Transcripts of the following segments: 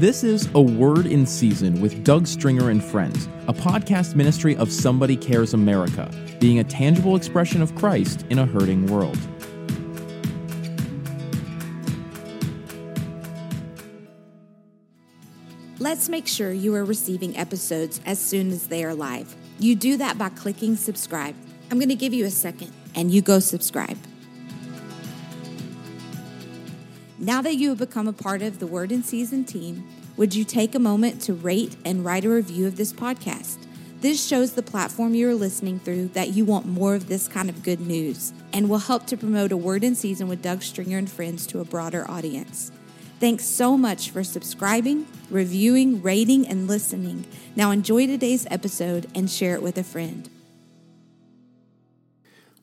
This is A Word in Season with Doug Stringer and Friends, a podcast ministry of Somebody Cares America, being a tangible expression of Christ in a hurting world. Let's make sure you are receiving episodes as soon as they are live. You do that by clicking subscribe. I'm going to give you a second and you go subscribe. Now that you have become a part of the Word in Season team, would you take a moment to rate and write a review of this podcast? This shows the platform you are listening through that you want more of this kind of good news and will help to promote a Word in Season with Doug Stringer and friends to a broader audience. Thanks so much for subscribing, reviewing, rating, and listening. Now enjoy today's episode and share it with a friend.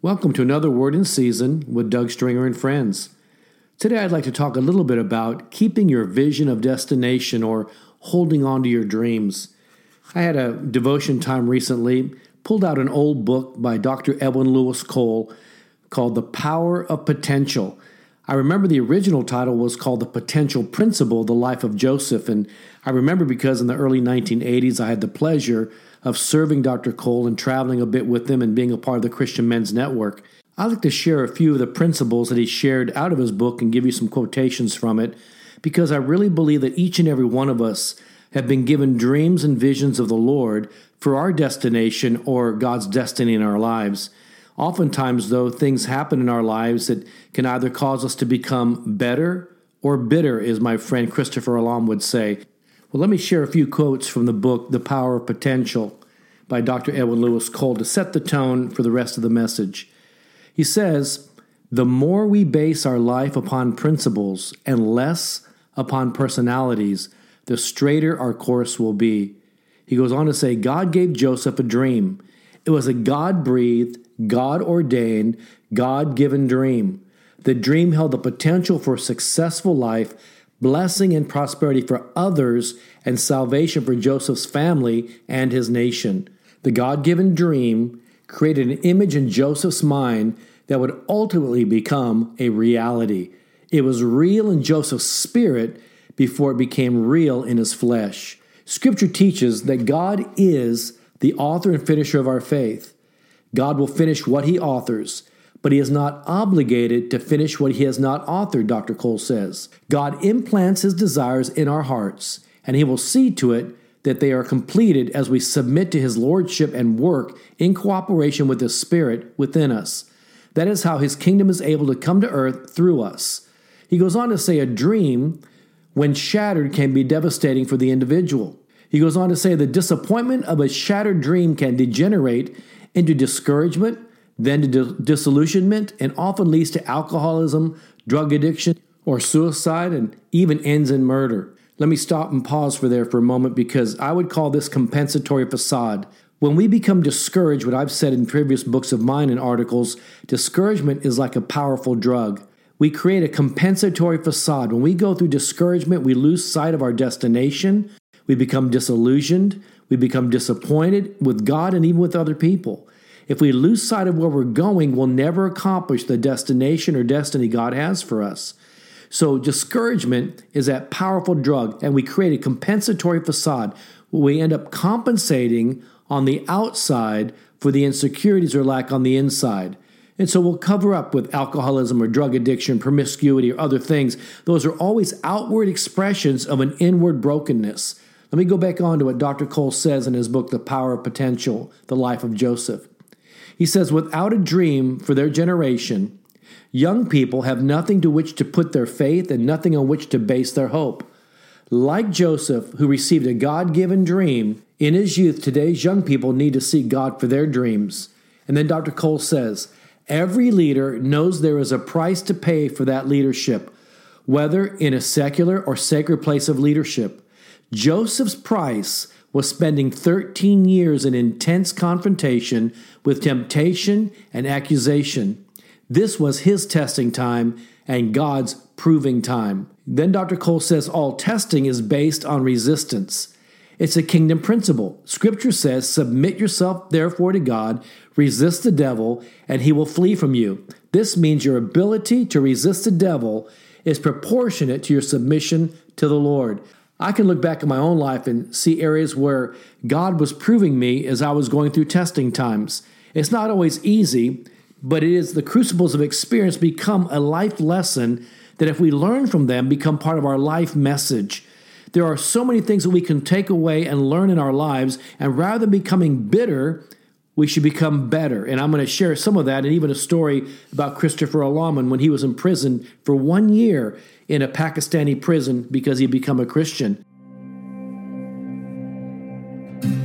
Welcome to another Word in Season with Doug Stringer and friends. Today, I'd like to talk a little bit about keeping your vision of destination or holding on to your dreams. I had a devotion time recently, pulled out an old book by Dr. Edwin Lewis Cole called The Power of Potential. I remember the original title was called The Potential Principle The Life of Joseph. And I remember because in the early 1980s, I had the pleasure of serving Dr. Cole and traveling a bit with him and being a part of the Christian Men's Network. I'd like to share a few of the principles that he shared out of his book and give you some quotations from it because I really believe that each and every one of us have been given dreams and visions of the Lord for our destination or God's destiny in our lives. Oftentimes, though, things happen in our lives that can either cause us to become better or bitter, as my friend Christopher Alam would say. Well, let me share a few quotes from the book, The Power of Potential, by Dr. Edwin Lewis Cole to set the tone for the rest of the message. He says, The more we base our life upon principles and less upon personalities, the straighter our course will be. He goes on to say, God gave Joseph a dream. It was a God breathed, God ordained, God given dream. The dream held the potential for successful life, blessing and prosperity for others, and salvation for Joseph's family and his nation. The God given dream created an image in Joseph's mind that would ultimately become a reality. It was real in Joseph's spirit before it became real in his flesh. Scripture teaches that God is the author and finisher of our faith. God will finish what he authors, but he is not obligated to finish what he has not authored, Dr. Cole says. God implants his desires in our hearts, and he will see to it that they are completed as we submit to his lordship and work in cooperation with the Spirit within us. That is how his kingdom is able to come to earth through us. He goes on to say a dream, when shattered, can be devastating for the individual. He goes on to say the disappointment of a shattered dream can degenerate into discouragement, then to disillusionment, and often leads to alcoholism, drug addiction, or suicide, and even ends in murder. Let me stop and pause for there for a moment because I would call this compensatory facade. When we become discouraged, what I've said in previous books of mine and articles, discouragement is like a powerful drug. We create a compensatory facade. When we go through discouragement, we lose sight of our destination. We become disillusioned. We become disappointed with God and even with other people. If we lose sight of where we're going, we'll never accomplish the destination or destiny God has for us. So, discouragement is that powerful drug, and we create a compensatory facade we end up compensating on the outside for the insecurities or lack on the inside. And so we'll cover up with alcoholism or drug addiction, promiscuity, or other things. Those are always outward expressions of an inward brokenness. Let me go back on to what Dr. Cole says in his book, The Power of Potential The Life of Joseph. He says, Without a dream for their generation, Young people have nothing to which to put their faith and nothing on which to base their hope. Like Joseph, who received a God given dream, in his youth, today's young people need to seek God for their dreams. And then Dr. Cole says, Every leader knows there is a price to pay for that leadership, whether in a secular or sacred place of leadership. Joseph's price was spending 13 years in intense confrontation with temptation and accusation. This was his testing time and God's proving time. Then Dr. Cole says all testing is based on resistance. It's a kingdom principle. Scripture says, Submit yourself therefore to God, resist the devil, and he will flee from you. This means your ability to resist the devil is proportionate to your submission to the Lord. I can look back at my own life and see areas where God was proving me as I was going through testing times. It's not always easy, but it is the crucibles of experience become a life lesson that if we learn from them become part of our life message. There are so many things that we can take away and learn in our lives, and rather than becoming bitter, we should become better. And I'm going to share some of that and even a story about Christopher Alamand when he was imprisoned for one year in a Pakistani prison because he'd become a Christian.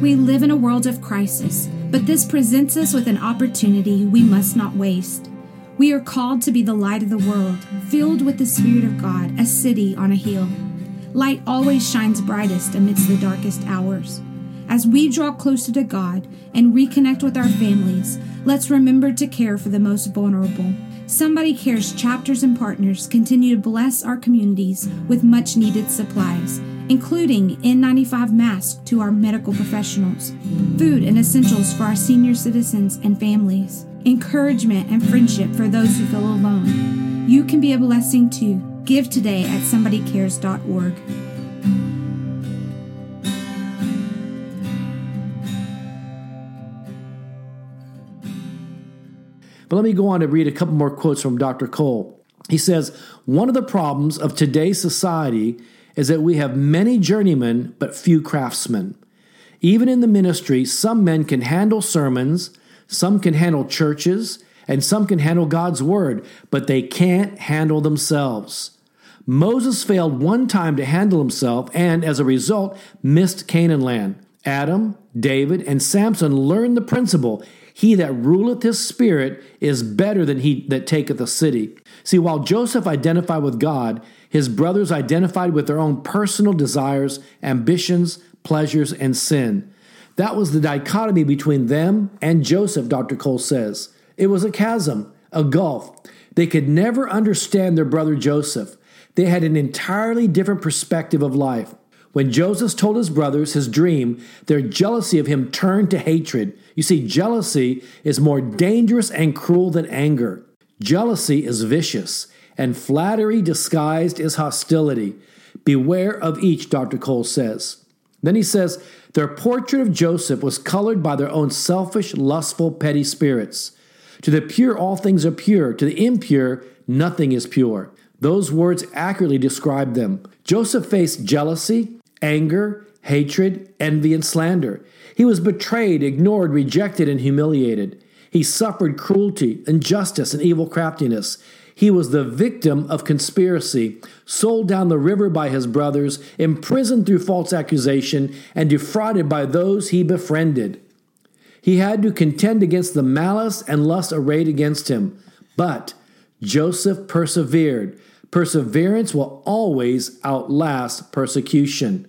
We live in a world of crisis, but this presents us with an opportunity we must not waste. We are called to be the light of the world, filled with the Spirit of God, a city on a hill. Light always shines brightest amidst the darkest hours. As we draw closer to God and reconnect with our families, let's remember to care for the most vulnerable. Somebody Cares chapters and partners continue to bless our communities with much needed supplies, including N95 masks to our medical professionals, food and essentials for our senior citizens and families, encouragement and friendship for those who feel alone. You can be a blessing too. Give today at somebodycares.org. But let me go on to read a couple more quotes from Dr. Cole. He says, One of the problems of today's society is that we have many journeymen but few craftsmen. Even in the ministry, some men can handle sermons, some can handle churches, and some can handle God's word, but they can't handle themselves. Moses failed one time to handle himself and, as a result, missed Canaan land. Adam, David, and Samson learned the principle he that ruleth his spirit is better than he that taketh a city. See, while Joseph identified with God, his brothers identified with their own personal desires, ambitions, pleasures, and sin. That was the dichotomy between them and Joseph, Dr. Cole says. It was a chasm, a gulf. They could never understand their brother Joseph. They had an entirely different perspective of life. When Joseph told his brothers his dream, their jealousy of him turned to hatred. You see, jealousy is more dangerous and cruel than anger. Jealousy is vicious, and flattery disguised is hostility. Beware of each, Dr. Cole says. Then he says, their portrait of Joseph was colored by their own selfish, lustful, petty spirits. To the pure, all things are pure. To the impure, nothing is pure. Those words accurately describe them. Joseph faced jealousy, anger, hatred, envy, and slander. He was betrayed, ignored, rejected, and humiliated. He suffered cruelty, injustice, and evil craftiness. He was the victim of conspiracy, sold down the river by his brothers, imprisoned through false accusation, and defrauded by those he befriended. He had to contend against the malice and lust arrayed against him. But Joseph persevered. Perseverance will always outlast persecution.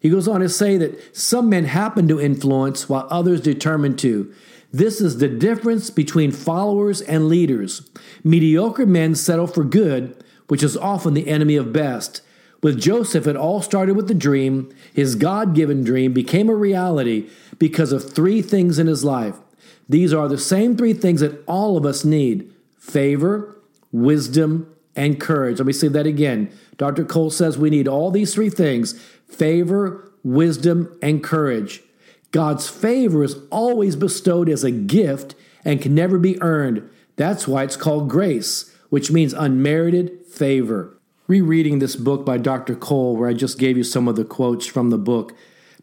He goes on to say that some men happen to influence while others determine to. This is the difference between followers and leaders. Mediocre men settle for good, which is often the enemy of best. With Joseph, it all started with the dream. His God given dream became a reality because of three things in his life. These are the same three things that all of us need favor, wisdom, and courage. Let me say that again. Dr. Cole says we need all these three things favor, wisdom, and courage. God's favor is always bestowed as a gift and can never be earned. That's why it's called grace, which means unmerited favor. Rereading this book by Dr. Cole, where I just gave you some of the quotes from the book,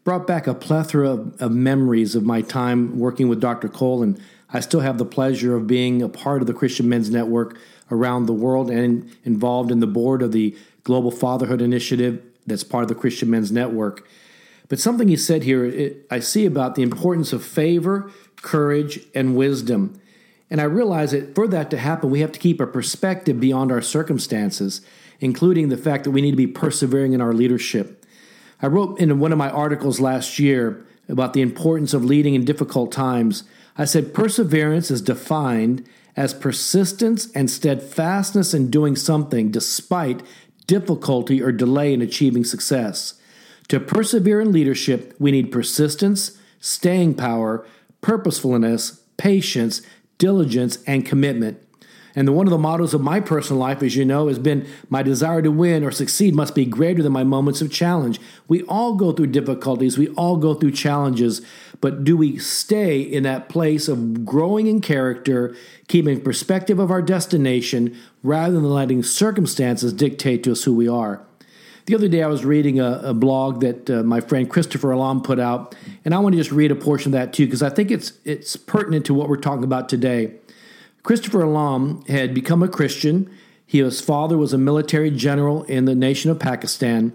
brought back a plethora of, of memories of my time working with Dr. Cole, and I still have the pleasure of being a part of the Christian Men's Network around the world and involved in the board of the Global Fatherhood Initiative that's part of the Christian Men's Network. But something he said here, it, I see about the importance of favor, courage, and wisdom. And I realize that for that to happen, we have to keep a perspective beyond our circumstances, including the fact that we need to be persevering in our leadership. I wrote in one of my articles last year about the importance of leading in difficult times. I said perseverance is defined as persistence and steadfastness in doing something despite difficulty or delay in achieving success. To persevere in leadership, we need persistence, staying power, purposefulness, patience, diligence, and commitment. And the, one of the mottos of my personal life, as you know, has been my desire to win or succeed must be greater than my moments of challenge. We all go through difficulties, we all go through challenges, but do we stay in that place of growing in character, keeping perspective of our destination, rather than letting circumstances dictate to us who we are? The other day, I was reading a, a blog that uh, my friend Christopher Alam put out, and I want to just read a portion of that too because I think it's it's pertinent to what we're talking about today. Christopher Alam had become a Christian. His father was a military general in the nation of Pakistan.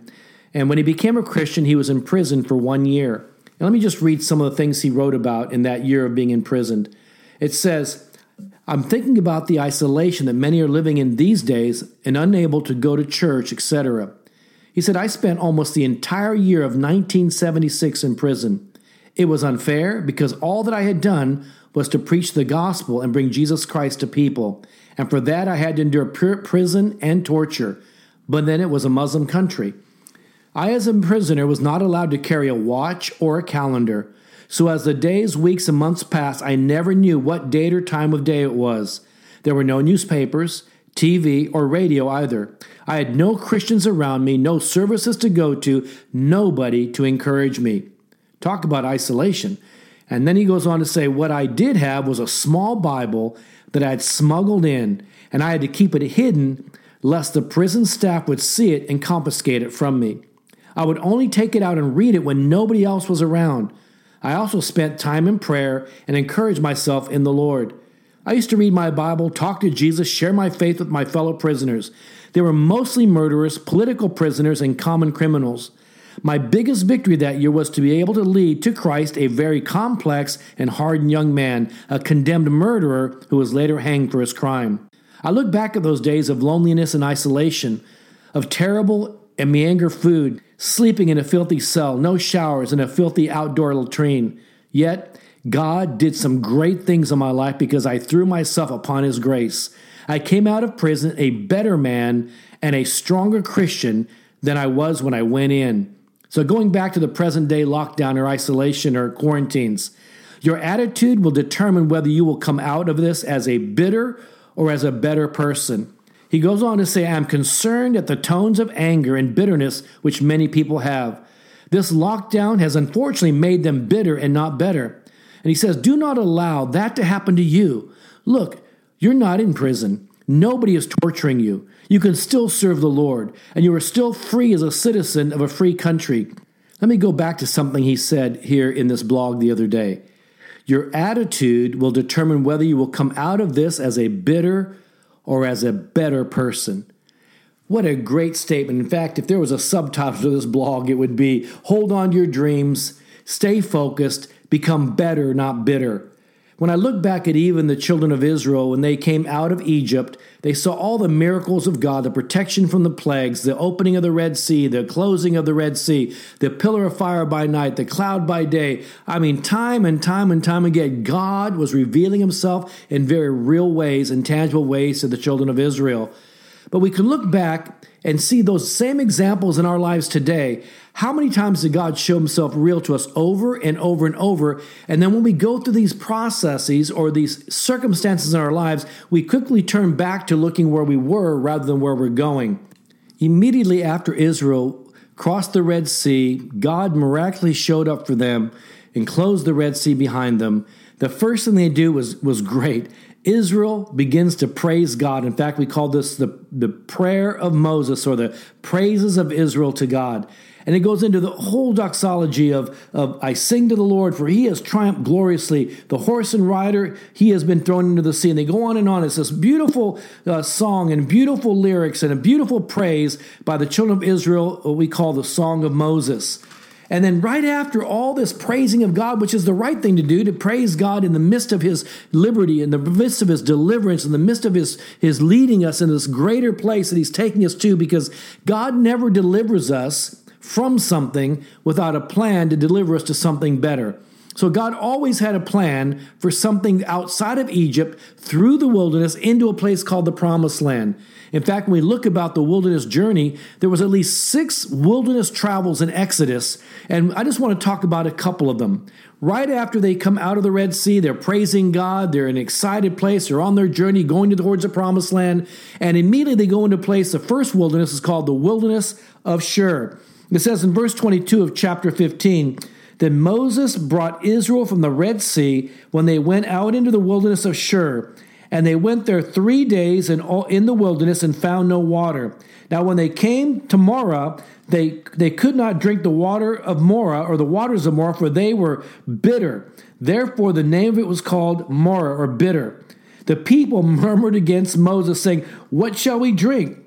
And when he became a Christian, he was in prison for one year. And let me just read some of the things he wrote about in that year of being imprisoned. It says, I'm thinking about the isolation that many are living in these days and unable to go to church, etc. He said, I spent almost the entire year of 1976 in prison. It was unfair because all that I had done was to preach the gospel and bring Jesus Christ to people. And for that, I had to endure prison and torture. But then it was a Muslim country. I, as a prisoner, was not allowed to carry a watch or a calendar. So, as the days, weeks, and months passed, I never knew what date or time of day it was. There were no newspapers, TV, or radio either. I had no Christians around me, no services to go to, nobody to encourage me. Talk about isolation. And then he goes on to say, What I did have was a small Bible that I had smuggled in, and I had to keep it hidden lest the prison staff would see it and confiscate it from me. I would only take it out and read it when nobody else was around. I also spent time in prayer and encouraged myself in the Lord. I used to read my Bible, talk to Jesus, share my faith with my fellow prisoners. They were mostly murderers, political prisoners, and common criminals. My biggest victory that year was to be able to lead to Christ a very complex and hardened young man, a condemned murderer who was later hanged for his crime. I look back at those days of loneliness and isolation, of terrible and meager food, sleeping in a filthy cell, no showers, and a filthy outdoor latrine. Yet, God did some great things in my life because I threw myself upon His grace. I came out of prison a better man and a stronger Christian than I was when I went in. So, going back to the present day lockdown or isolation or quarantines, your attitude will determine whether you will come out of this as a bitter or as a better person. He goes on to say, I'm concerned at the tones of anger and bitterness which many people have. This lockdown has unfortunately made them bitter and not better. And he says, Do not allow that to happen to you. Look, you're not in prison. Nobody is torturing you. You can still serve the Lord, and you are still free as a citizen of a free country. Let me go back to something he said here in this blog the other day. Your attitude will determine whether you will come out of this as a bitter or as a better person. What a great statement. In fact, if there was a subtitle to this blog, it would be Hold on to your dreams, stay focused, become better, not bitter. When I look back at even the children of Israel when they came out of Egypt, they saw all the miracles of God, the protection from the plagues, the opening of the Red Sea, the closing of the Red Sea, the pillar of fire by night, the cloud by day. I mean, time and time and time again, God was revealing himself in very real ways and tangible ways to the children of Israel. But we can look back and see those same examples in our lives today. How many times did God show himself real to us over and over and over? And then when we go through these processes or these circumstances in our lives, we quickly turn back to looking where we were rather than where we're going. Immediately after Israel crossed the Red Sea, God miraculously showed up for them and closed the Red Sea behind them. The first thing they do was, was great. Israel begins to praise God. In fact, we call this the, the prayer of Moses or the praises of Israel to God. And it goes into the whole doxology of, of I sing to the Lord, for he has triumphed gloriously. The horse and rider, he has been thrown into the sea. And they go on and on. It's this beautiful uh, song and beautiful lyrics and a beautiful praise by the children of Israel, what we call the Song of Moses. And then, right after all this praising of God, which is the right thing to do, to praise God in the midst of His liberty, in the midst of His deliverance, in the midst of His, his leading us in this greater place that He's taking us to, because God never delivers us from something without a plan to deliver us to something better. So God always had a plan for something outside of Egypt through the wilderness into a place called the promised land. In fact, when we look about the wilderness journey, there was at least six wilderness travels in Exodus, and I just want to talk about a couple of them. Right after they come out of the Red Sea, they're praising God, they're in an excited place, they're on their journey going towards the promised land, and immediately they go into place, the first wilderness is called the wilderness of Shur. It says in verse 22 of chapter 15, that Moses brought Israel from the Red Sea when they went out into the wilderness of Shur. And they went there three days in, in the wilderness and found no water. Now, when they came to Marah, they, they could not drink the water of Marah or the waters of Marah, for they were bitter. Therefore, the name of it was called Marah or bitter. The people murmured against Moses, saying, What shall we drink?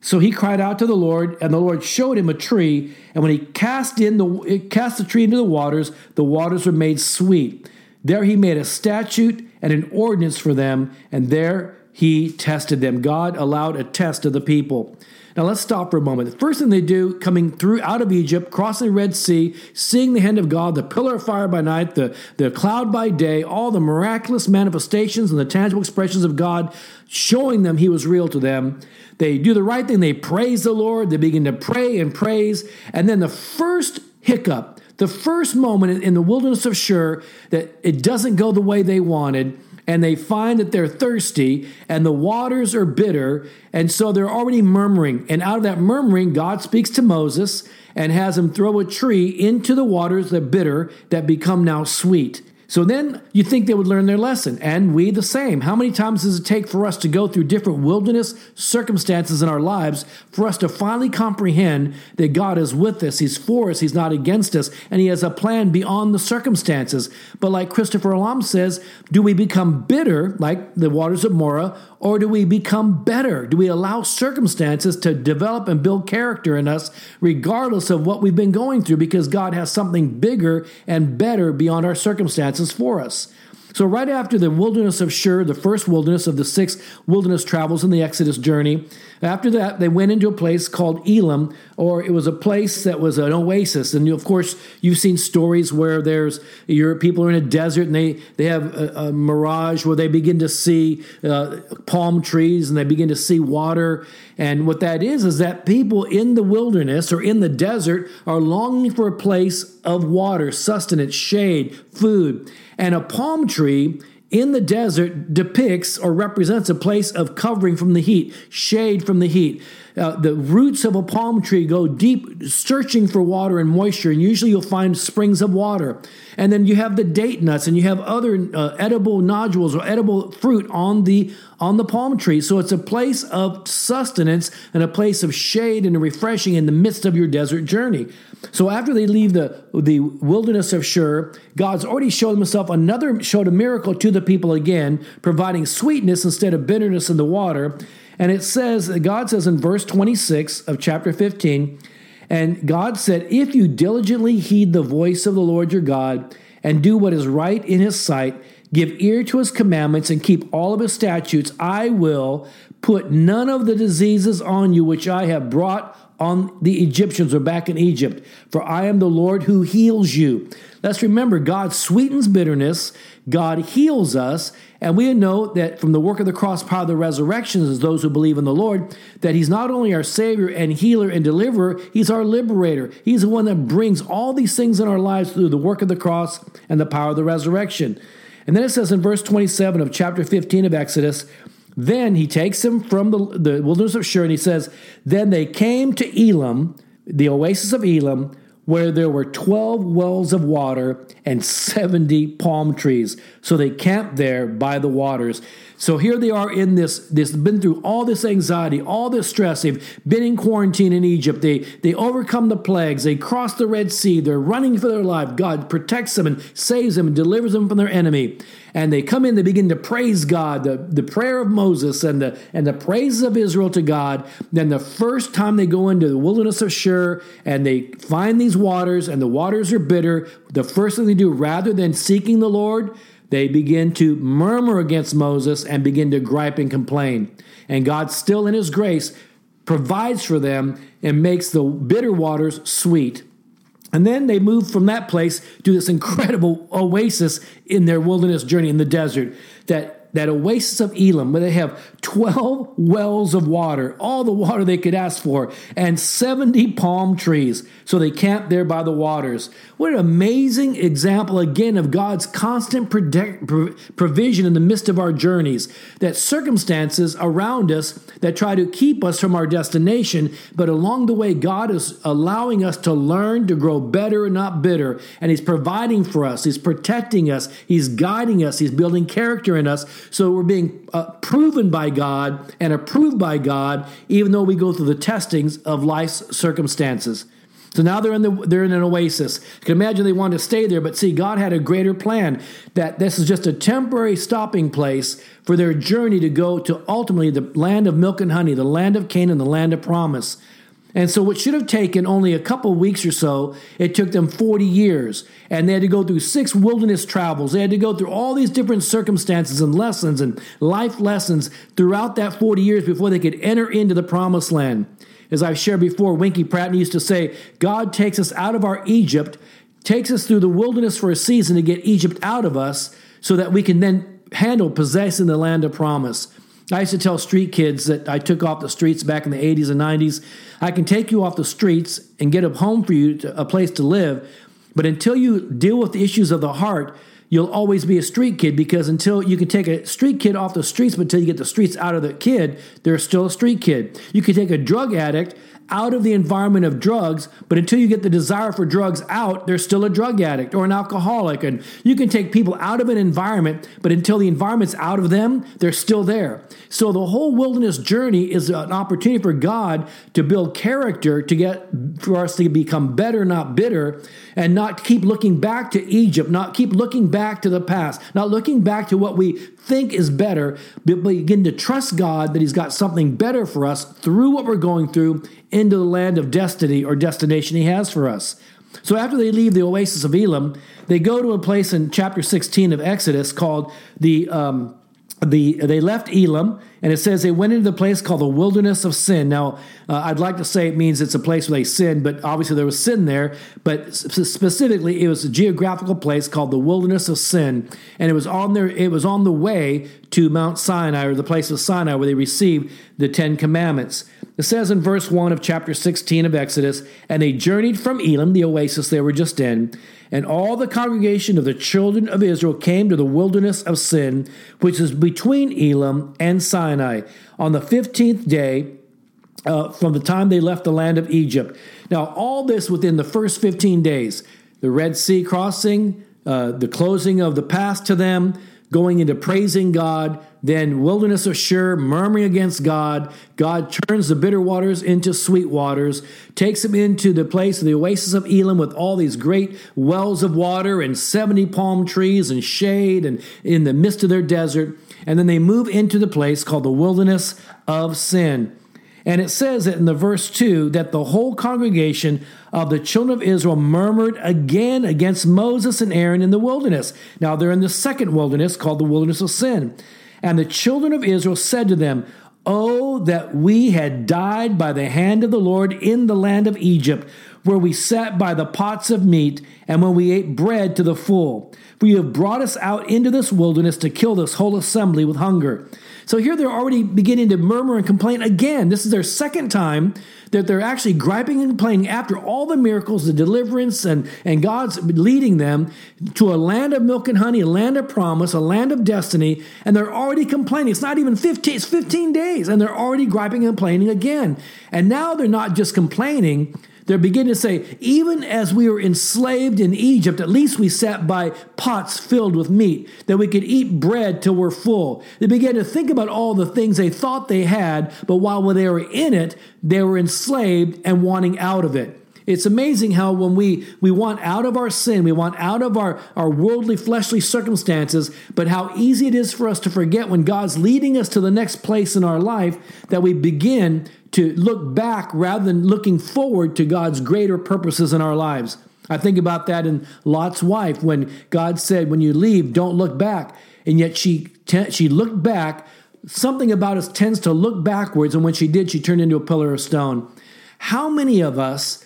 So he cried out to the Lord, and the Lord showed him a tree. And when he cast in the cast the tree into the waters, the waters were made sweet. There he made a statute and an ordinance for them, and there he tested them. God allowed a test of the people. Now let's stop for a moment. The first thing they do, coming through out of Egypt, crossing the Red Sea, seeing the hand of God, the pillar of fire by night, the, the cloud by day, all the miraculous manifestations and the tangible expressions of God, showing them He was real to them. They do the right thing. They praise the Lord. They begin to pray and praise. And then the first hiccup, the first moment in the wilderness of Shur that it doesn't go the way they wanted, and they find that they're thirsty and the waters are bitter. And so they're already murmuring. And out of that murmuring, God speaks to Moses and has him throw a tree into the waters that bitter that become now sweet. So then you think they would learn their lesson, and we the same. How many times does it take for us to go through different wilderness circumstances in our lives for us to finally comprehend that God is with us, He's for us, He's not against us, and He has a plan beyond the circumstances? But like Christopher Alam says, do we become bitter, like the waters of Marah, or do we become better? Do we allow circumstances to develop and build character in us, regardless of what we've been going through, because God has something bigger and better beyond our circumstances for us? So, right after the wilderness of Shur, the first wilderness of the six wilderness travels in the Exodus journey, after that, they went into a place called Elim, or it was a place that was an oasis. And of course, you've seen stories where there's your people are in a desert and they, they have a, a mirage where they begin to see uh, palm trees and they begin to see water. And what that is, is that people in the wilderness or in the desert are longing for a place of water, sustenance, shade, food. And a palm tree in the desert depicts or represents a place of covering from the heat, shade from the heat. Uh, the roots of a palm tree go deep, searching for water and moisture, and usually you'll find springs of water. And then you have the date nuts, and you have other uh, edible nodules or edible fruit on the on the palm tree. So it's a place of sustenance and a place of shade and refreshing in the midst of your desert journey. So after they leave the the wilderness of Shur, God's already showed himself another showed a miracle to the people again, providing sweetness instead of bitterness in the water. And it says, God says in verse 26 of chapter 15, and God said, If you diligently heed the voice of the Lord your God and do what is right in his sight, give ear to his commandments, and keep all of his statutes, I will put none of the diseases on you which I have brought on the Egyptians or back in Egypt, for I am the Lord who heals you. Let's remember, God sweetens bitterness, God heals us, and we know that from the work of the cross, power of the resurrection, as those who believe in the Lord, that He's not only our Savior and healer and deliverer, He's our liberator. He's the one that brings all these things in our lives through the work of the cross and the power of the resurrection. And then it says in verse 27 of chapter 15 of Exodus, then he takes them from the, the wilderness of Shur and he says, Then they came to Elim, the oasis of Elim, where there were 12 wells of water and 70 palm trees. So they camped there by the waters. So here they are in this, this been through all this anxiety, all this stress. They've been in quarantine in Egypt. They, they overcome the plagues. They cross the Red Sea. They're running for their life. God protects them and saves them and delivers them from their enemy. And they come in, they begin to praise God, the, the prayer of Moses and the, and the praises of Israel to God. Then the first time they go into the wilderness of Shur and they find these waters and the waters are bitter, the first thing they do, rather than seeking the Lord, they begin to murmur against Moses and begin to gripe and complain. And God, still in His grace, provides for them and makes the bitter waters sweet. And then they moved from that place to this incredible oasis in their wilderness journey in the desert that that oasis of Elim, where they have 12 wells of water, all the water they could ask for, and 70 palm trees. So they camped there by the waters. What an amazing example, again, of God's constant provision in the midst of our journeys. That circumstances around us that try to keep us from our destination, but along the way, God is allowing us to learn to grow better and not bitter. And He's providing for us, He's protecting us, He's guiding us, He's building character in us so we're being uh, proven by God and approved by God, even though we go through the testings of life's circumstances. So now they're in the they're in an oasis. You can imagine they wanted to stay there, but see, God had a greater plan that this is just a temporary stopping place for their journey to go to ultimately the land of milk and honey, the land of Canaan, the land of promise. And so, what should have taken only a couple weeks or so, it took them 40 years. And they had to go through six wilderness travels. They had to go through all these different circumstances and lessons and life lessons throughout that 40 years before they could enter into the promised land. As I've shared before, Winkie Pratney used to say, God takes us out of our Egypt, takes us through the wilderness for a season to get Egypt out of us so that we can then handle possessing the land of promise. I used to tell street kids that I took off the streets back in the 80s and 90s. I can take you off the streets and get a home for you, to, a place to live, but until you deal with the issues of the heart, you'll always be a street kid because until you can take a street kid off the streets, but until you get the streets out of the kid, they're still a street kid. You can take a drug addict out of the environment of drugs, but until you get the desire for drugs out, they're still a drug addict or an alcoholic. And you can take people out of an environment, but until the environment's out of them, they're still there. So the whole wilderness journey is an opportunity for God to build character to get for us to become better, not bitter, and not keep looking back to Egypt, not keep looking back to the past, not looking back to what we think is better, but begin to trust God that He's got something better for us through what we're going through into the land of destiny or destination He has for us. So after they leave the oasis of Elim, they go to a place in chapter 16 of Exodus called the um, the they left Elim, and it says they went into the place called the wilderness of sin. Now, uh, I'd like to say it means it's a place where they sinned, but obviously there was sin there. But specifically, it was a geographical place called the wilderness of sin, and it was on there. It was on the way to Mount Sinai or the place of Sinai where they received the Ten Commandments. It says in verse 1 of chapter 16 of Exodus, and they journeyed from Elim, the oasis they were just in, and all the congregation of the children of Israel came to the wilderness of Sin, which is between Elim and Sinai, on the 15th day uh, from the time they left the land of Egypt. Now, all this within the first 15 days the Red Sea crossing, uh, the closing of the pass to them, going into praising God, then wilderness of Shur, murmuring against God. God turns the bitter waters into sweet waters, takes them into the place of the oasis of Elim with all these great wells of water and 70 palm trees and shade and in the midst of their desert. And then they move into the place called the wilderness of sin. And it says that in the verse 2 that the whole congregation of the children of Israel murmured again against Moses and Aaron in the wilderness. Now they're in the second wilderness called the wilderness of sin. And the children of Israel said to them, Oh, that we had died by the hand of the Lord in the land of Egypt, where we sat by the pots of meat, and when we ate bread to the full. For you have brought us out into this wilderness to kill this whole assembly with hunger. So here they're already beginning to murmur and complain again. This is their second time that they're actually griping and complaining after all the miracles, the deliverance, and, and God's leading them to a land of milk and honey, a land of promise, a land of destiny, and they're already complaining. It's not even 15, it's 15 days, and they're already griping and complaining again. And now they're not just complaining, they're beginning to say, even as we were enslaved in Egypt, at least we sat by pots filled with meat, that we could eat bread till we're full. They began to think about all the things they thought they had, but while they were in it, they were enslaved and wanting out of it. It's amazing how when we, we want out of our sin, we want out of our, our worldly, fleshly circumstances, but how easy it is for us to forget when God's leading us to the next place in our life that we begin to look back rather than looking forward to God's greater purposes in our lives. I think about that in Lot's wife when God said, When you leave, don't look back. And yet she, she looked back. Something about us tends to look backwards, and when she did, she turned into a pillar of stone. How many of us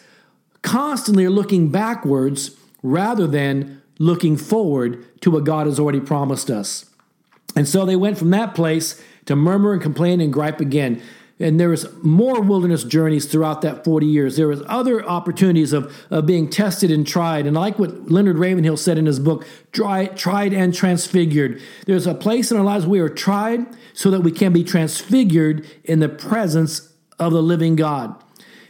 constantly are looking backwards rather than looking forward to what God has already promised us. And so they went from that place to murmur and complain and gripe again. And there was more wilderness journeys throughout that 40 years. There was other opportunities of, of being tested and tried. And like what Leonard Ravenhill said in his book, tried and transfigured. There's a place in our lives we are tried so that we can be transfigured in the presence of the living God.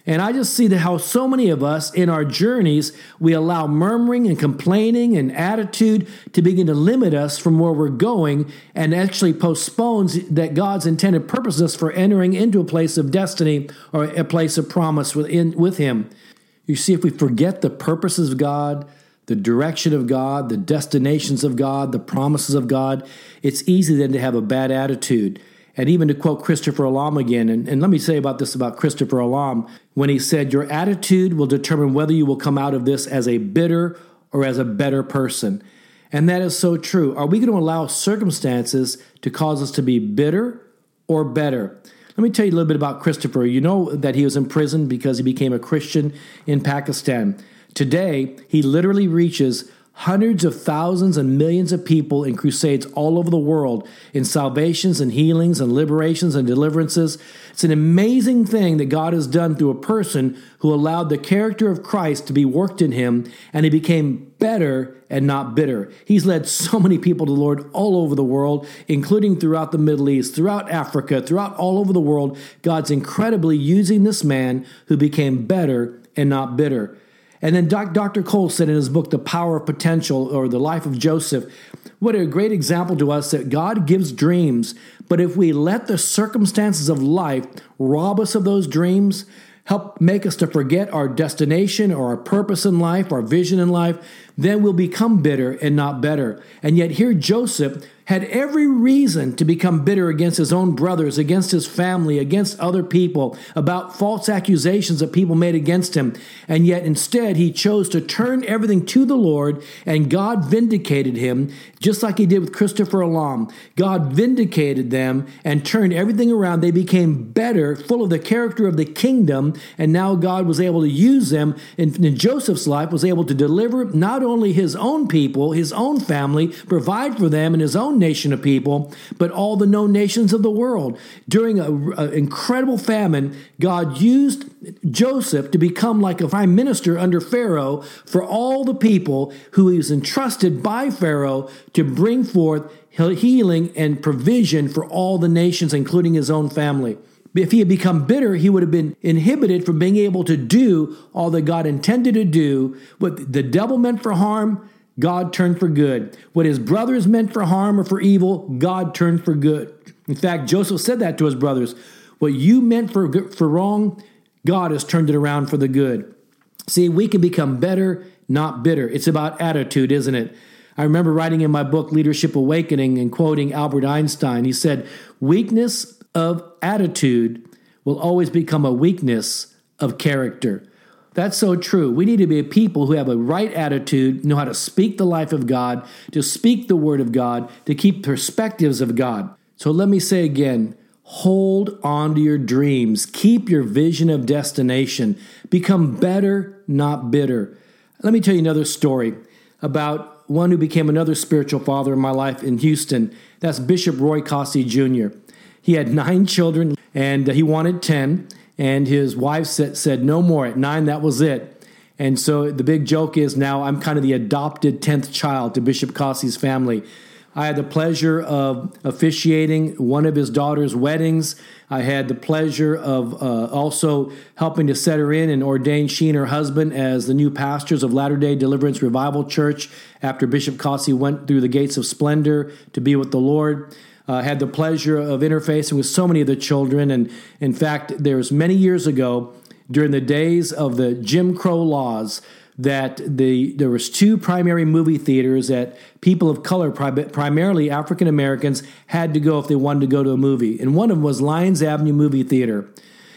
And I just see that how so many of us in our journeys, we allow murmuring and complaining and attitude to begin to limit us from where we're going and actually postpones that God's intended purposes for entering into a place of destiny or a place of promise within, with Him. You see, if we forget the purposes of God, the direction of God, the destinations of God, the promises of God, it's easy then to have a bad attitude. And even to quote Christopher Alam again, and, and let me say about this about Christopher Alam, when he said, Your attitude will determine whether you will come out of this as a bitter or as a better person. And that is so true. Are we going to allow circumstances to cause us to be bitter or better? Let me tell you a little bit about Christopher. You know that he was in prison because he became a Christian in Pakistan. Today, he literally reaches hundreds of thousands and millions of people in crusades all over the world in salvations and healings and liberations and deliverances. It's an amazing thing that God has done through a person who allowed the character of Christ to be worked in him and he became better and not bitter. He's led so many people to the Lord all over the world, including throughout the Middle East, throughout Africa, throughout all over the world. God's incredibly using this man who became better and not bitter. And then Dr. Cole said in his book, The Power of Potential or The Life of Joseph, what a great example to us that God gives dreams, but if we let the circumstances of life rob us of those dreams, help make us to forget our destination or our purpose in life, our vision in life, then we'll become bitter and not better. And yet, here Joseph had every reason to become bitter against his own brothers, against his family, against other people, about false accusations that people made against him. And yet, instead, he chose to turn everything to the Lord, and God vindicated him, just like he did with Christopher Alam. God vindicated them and turned everything around. They became better, full of the character of the kingdom, and now God was able to use them in, in Joseph's life, was able to deliver not only his own people, his own family, provide for them and his own nation of people, but all the known nations of the world. During an incredible famine, God used Joseph to become like a prime minister under Pharaoh for all the people who he was entrusted by Pharaoh to bring forth healing and provision for all the nations, including his own family. If he had become bitter, he would have been inhibited from being able to do all that God intended to do. What the devil meant for harm, God turned for good. What his brothers meant for harm or for evil, God turned for good. In fact, Joseph said that to his brothers. What you meant for, for wrong, God has turned it around for the good. See, we can become better, not bitter. It's about attitude, isn't it? I remember writing in my book, Leadership Awakening, and quoting Albert Einstein. He said, Weakness of attitude will always become a weakness of character. That's so true. We need to be a people who have a right attitude, know how to speak the life of God, to speak the word of God, to keep perspectives of God. So let me say again hold on to your dreams, keep your vision of destination, become better, not bitter. Let me tell you another story about one who became another spiritual father in my life in Houston. That's Bishop Roy Cossey Jr. He had nine children and he wanted 10 and his wife said, said no more. At nine, that was it. And so the big joke is now I'm kind of the adopted 10th child to Bishop Cossey's family. I had the pleasure of officiating one of his daughter's weddings. I had the pleasure of uh, also helping to set her in and ordain she and her husband as the new pastors of Latter day Deliverance Revival Church after Bishop Cossey went through the gates of splendor to be with the Lord uh, had the pleasure of interfacing with so many of the children. And in fact, there's many years ago, during the days of the Jim Crow laws, that the there was two primary movie theaters that people of color, primarily African Americans, had to go if they wanted to go to a movie, and one of them was Lyons Avenue Movie Theater.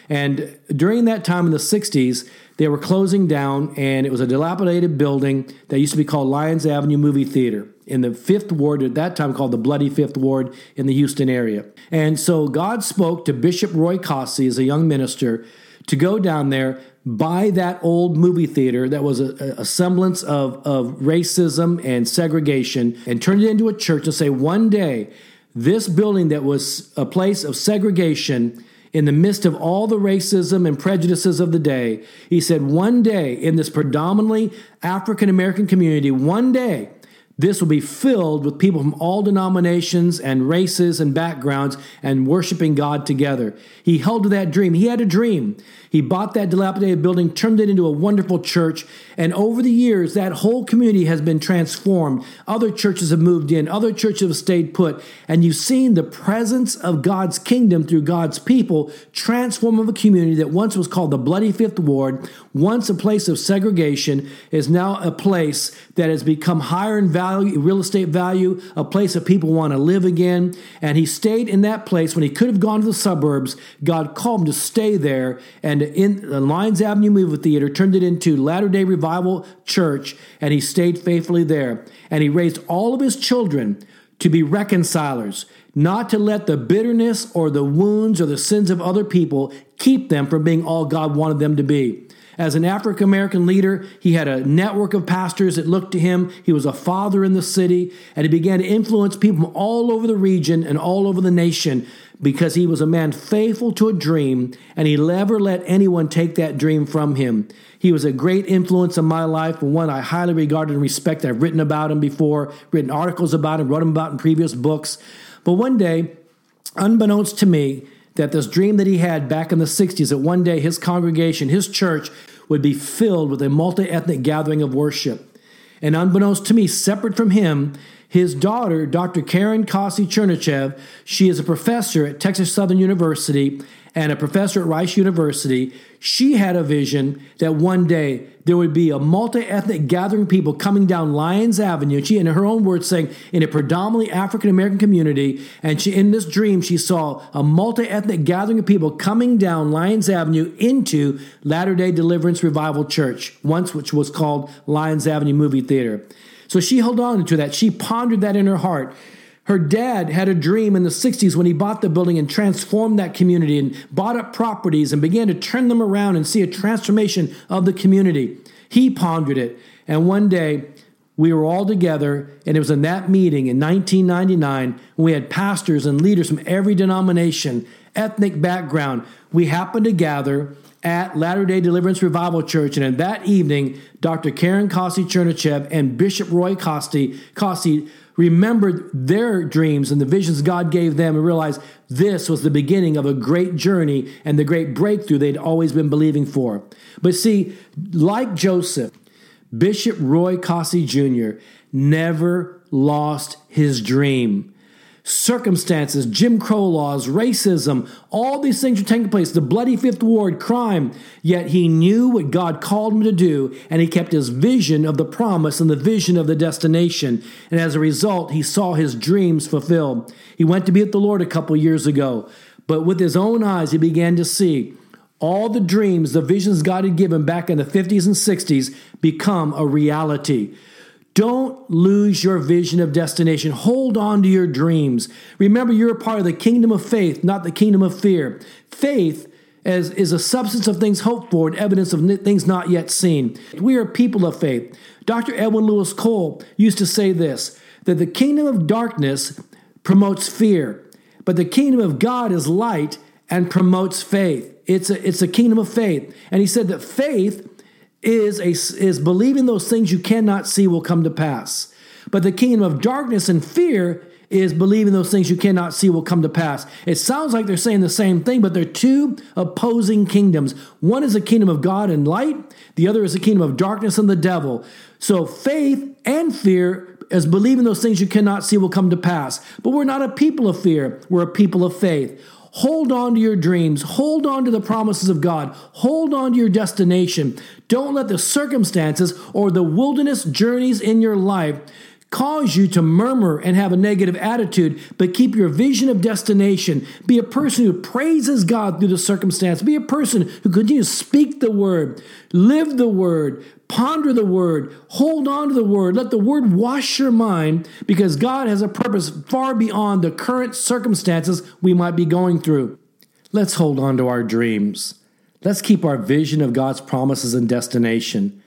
And during that time in the 60s, they were closing down, and it was a dilapidated building that used to be called Lyons Avenue Movie Theater in the fifth ward at that time called the Bloody Fifth Ward in the Houston area. And so God spoke to Bishop Roy Cossey as a young minister to go down there, buy that old movie theater that was a, a, semblance of, of racism and segregation and turn it into a church and say, one day, this building that was a place of segregation in the midst of all the racism and prejudices of the day, he said, one day in this predominantly African American community, one day, this will be filled with people from all denominations and races and backgrounds and worshiping God together. He held to that dream. He had a dream. He bought that dilapidated building, turned it into a wonderful church, and over the years, that whole community has been transformed. Other churches have moved in, other churches have stayed put, and you've seen the presence of God's kingdom through God's people transform of a community that once was called the Bloody Fifth Ward, once a place of segregation, is now a place that has become higher in value, real estate value, a place that people want to live again. And he stayed in that place when he could have gone to the suburbs. God called him to stay there and in the Lyons Avenue Movie Theater, turned it into Latter day Revival Church, and he stayed faithfully there. And he raised all of his children to be reconcilers, not to let the bitterness or the wounds or the sins of other people keep them from being all God wanted them to be. As an African American leader, he had a network of pastors that looked to him. He was a father in the city, and he began to influence people from all over the region and all over the nation because he was a man faithful to a dream, and he never let anyone take that dream from him. He was a great influence in my life, and one I highly regarded and respect. I've written about him before, written articles about him, wrote him about in previous books. But one day, unbeknownst to me, that this dream that he had back in the 60s that one day his congregation, his church, would be filled with a multi ethnic gathering of worship. And unbeknownst to me, separate from him, his daughter, Dr. Karen Kossie-Chernyshev, she is a professor at Texas Southern University and a professor at Rice University. She had a vision that one day there would be a multi ethnic gathering of people coming down Lyons Avenue. She, in her own words, saying in a predominantly African American community, and she, in this dream, she saw a multi ethnic gathering of people coming down Lyons Avenue into Latter day Deliverance Revival Church, once which was called Lyons Avenue Movie Theater. So she held on to that. She pondered that in her heart. Her dad had a dream in the 60s when he bought the building and transformed that community and bought up properties and began to turn them around and see a transformation of the community. He pondered it. And one day, we were all together, and it was in that meeting in 1999 when we had pastors and leaders from every denomination, ethnic background. We happened to gather at Latter day Deliverance Revival Church, and in that evening, Dr. Karen Kossie-Chernyshev and Bishop Roy Kossie, Kossie remembered their dreams and the visions God gave them and realized this was the beginning of a great journey and the great breakthrough they'd always been believing for. But see, like Joseph, Bishop Roy Kossie Jr. never lost his dream circumstances, Jim Crow laws, racism, all these things are taking place, the bloody fifth ward, crime. Yet he knew what God called him to do, and he kept his vision of the promise and the vision of the destination. And as a result, he saw his dreams fulfilled. He went to be with the Lord a couple years ago, but with his own eyes, he began to see all the dreams, the visions God had given back in the 50s and 60s become a reality. Don't lose your vision of destination. Hold on to your dreams. Remember, you're a part of the kingdom of faith, not the kingdom of fear. Faith is, is a substance of things hoped for and evidence of things not yet seen. We are people of faith. Dr. Edwin Lewis Cole used to say this that the kingdom of darkness promotes fear, but the kingdom of God is light and promotes faith. It's a, it's a kingdom of faith. And he said that faith is, a, is believing those things you cannot see will come to pass. But the kingdom of darkness and fear is believing those things you cannot see will come to pass. It sounds like they're saying the same thing, but they're two opposing kingdoms. One is the kingdom of God and light, the other is the kingdom of darkness and the devil. So faith and fear is believing those things you cannot see will come to pass. But we're not a people of fear, we're a people of faith. Hold on to your dreams. Hold on to the promises of God. Hold on to your destination. Don't let the circumstances or the wilderness journeys in your life cause you to murmur and have a negative attitude, but keep your vision of destination. Be a person who praises God through the circumstance. Be a person who continues to speak the word, live the word, ponder the word, hold on to the word. Let the word wash your mind because God has a purpose far beyond the current circumstances we might be going through. Let's hold on to our dreams. Let's keep our vision of God's promises and destination.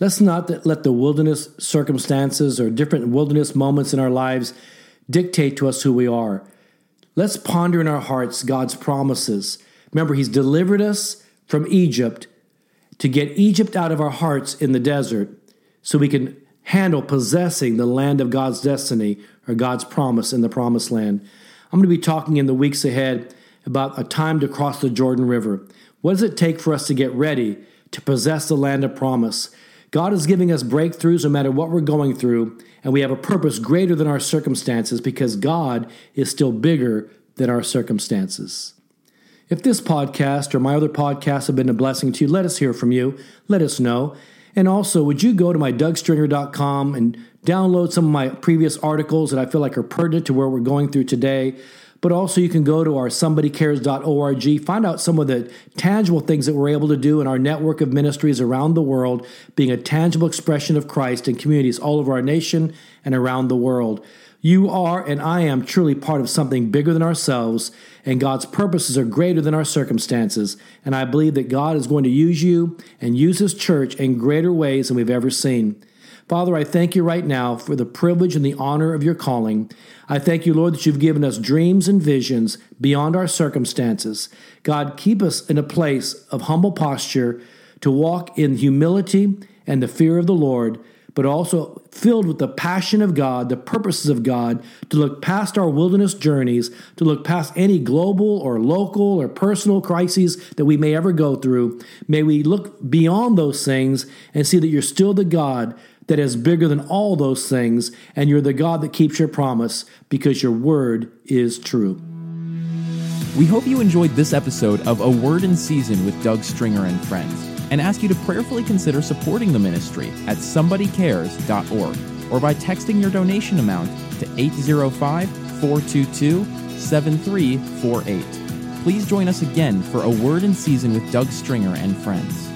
Let's not let the wilderness circumstances or different wilderness moments in our lives dictate to us who we are. Let's ponder in our hearts God's promises. Remember, He's delivered us from Egypt to get Egypt out of our hearts in the desert so we can handle possessing the land of God's destiny or God's promise in the promised land. I'm going to be talking in the weeks ahead about a time to cross the Jordan River. What does it take for us to get ready to possess the land of promise? God is giving us breakthroughs no matter what we're going through, and we have a purpose greater than our circumstances because God is still bigger than our circumstances. If this podcast or my other podcasts have been a blessing to you, let us hear from you. Let us know. And also, would you go to my dougstringer.com and download some of my previous articles that I feel like are pertinent to where we're going through today? But also, you can go to our somebodycares.org, find out some of the tangible things that we're able to do in our network of ministries around the world, being a tangible expression of Christ in communities all over our nation and around the world. You are and I am truly part of something bigger than ourselves, and God's purposes are greater than our circumstances. And I believe that God is going to use you and use His church in greater ways than we've ever seen. Father, I thank you right now for the privilege and the honor of your calling. I thank you, Lord, that you've given us dreams and visions beyond our circumstances. God, keep us in a place of humble posture to walk in humility and the fear of the Lord, but also filled with the passion of God, the purposes of God, to look past our wilderness journeys, to look past any global or local or personal crises that we may ever go through. May we look beyond those things and see that you're still the God that is bigger than all those things, and you're the God that keeps your promise because your word is true. We hope you enjoyed this episode of A Word in Season with Doug Stringer and Friends, and ask you to prayerfully consider supporting the ministry at somebodycares.org or by texting your donation amount to 805 422 7348. Please join us again for A Word in Season with Doug Stringer and Friends.